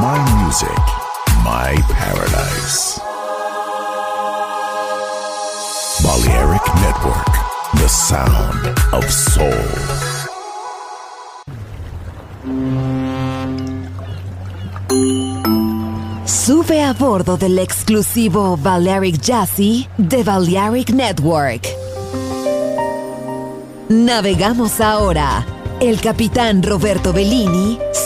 My music, my paradise. Balearic Network, the sound of soul. Sube a bordo del exclusivo Balearic Jazzy de Balearic Network. Navegamos ahora. El capitán Roberto Bellini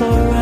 alright.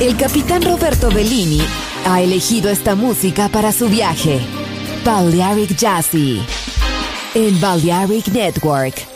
El capitán Roberto Bellini ha elegido esta música para su viaje. Balearic Jazzy. in Balearic Network.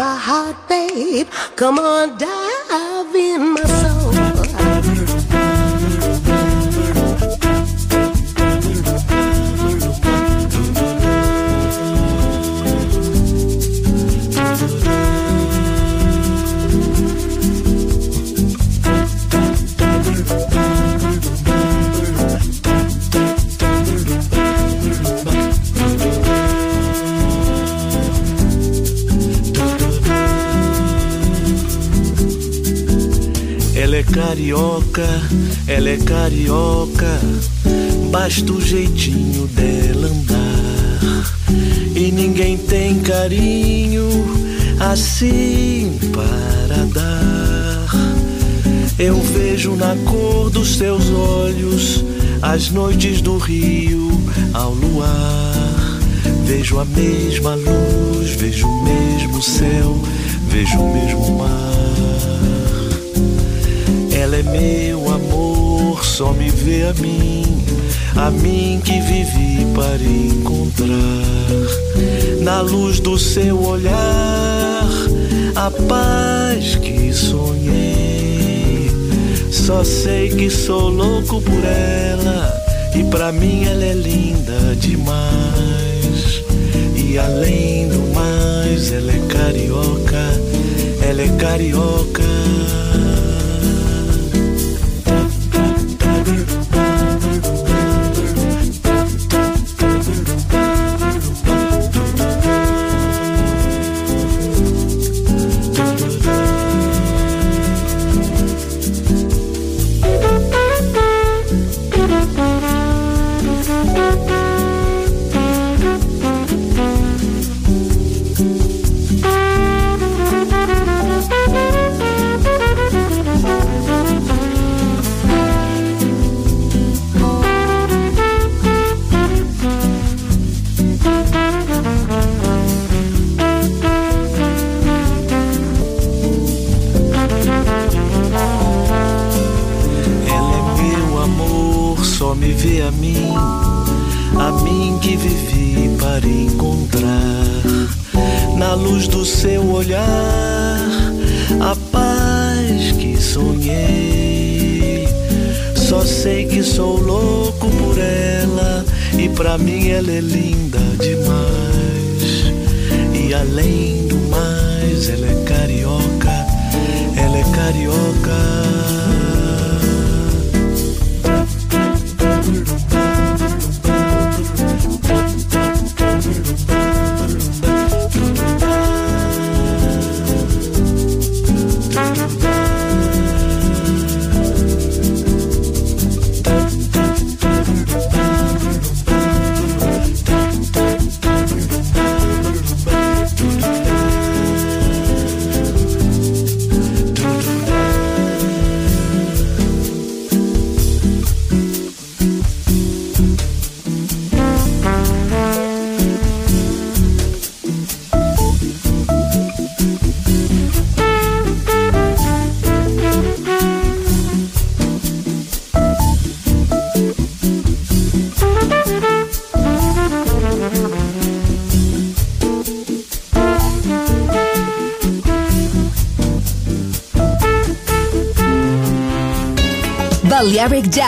my heart, babe. Come on down. carioca, ela é carioca. Basta o jeitinho dela andar. E ninguém tem carinho assim para dar. Eu vejo na cor dos seus olhos as noites do rio ao luar. Vejo a mesma luz, vejo o mesmo céu, vejo o mesmo mar é meu amor, só me vê a mim, a mim que vivi para encontrar. Na luz do seu olhar, a paz que sonhei. Só sei que sou louco por ela, e pra mim ela é linda demais. E além do mais, ela é carioca, ela é carioca.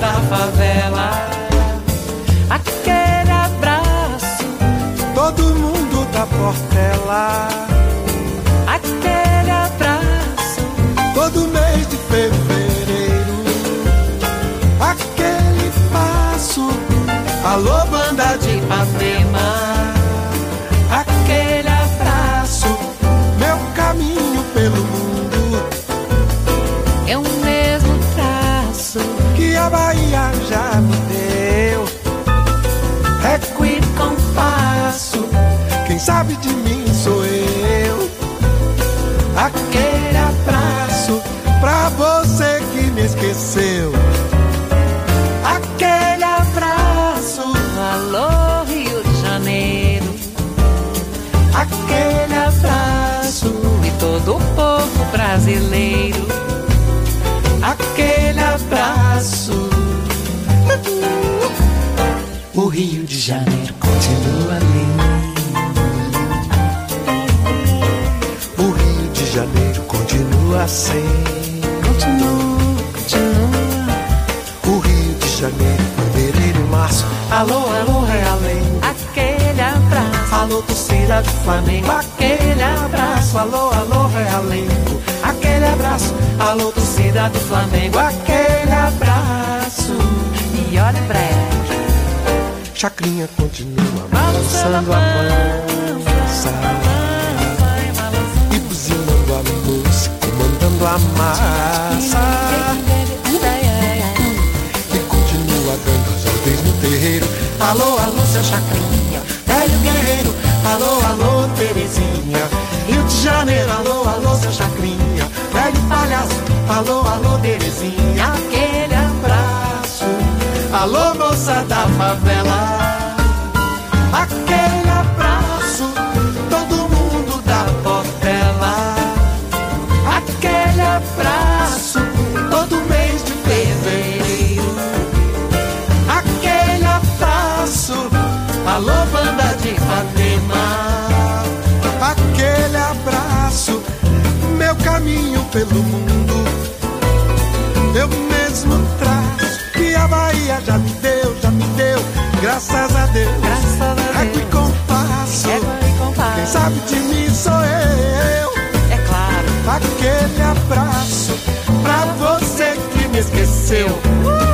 Da favela. Aquele abraço, Todo mundo da Portela. aquele abraço. Todo mês de fevereiro, aquele passo. Alô, banda de Ipanema, Bahia já me deu. Recuo e compasso, quem sabe de mim sou eu. Aquele abraço pra você que me esqueceu. Aquele abraço, Alô, Rio de Janeiro. aquele abraço, E todo o povo brasileiro. Aquele abraço. O Rio de Janeiro continua lindo. O Rio de Janeiro continua sem. Continua, continua. O Rio de Janeiro, fevereiro março. Alô, alô, realengo. Alô, torcida do Flamengo. Aquele abraço. Alô, alô, realengo. Aquele abraço. Alô, torcida do Flamengo. Aquele abraço. E olha o break. Chacrinha continua balançando a balançando. e buzinando a música, comandando a massa e continua dando as ordens no terreiro. Alô, alô, seu Chacrinha, Alô, alô, Terezinha, aquele abraço. Alô, moça da favela. Aquele pelo mundo. Eu mesmo traço que a Bahia já me deu, já me deu. Graças a Deus, Graças a Deus. E compasso. E compasso. Quem sabe de mim sou eu. É claro. Aquele abraço pra você que me esqueceu. Aquele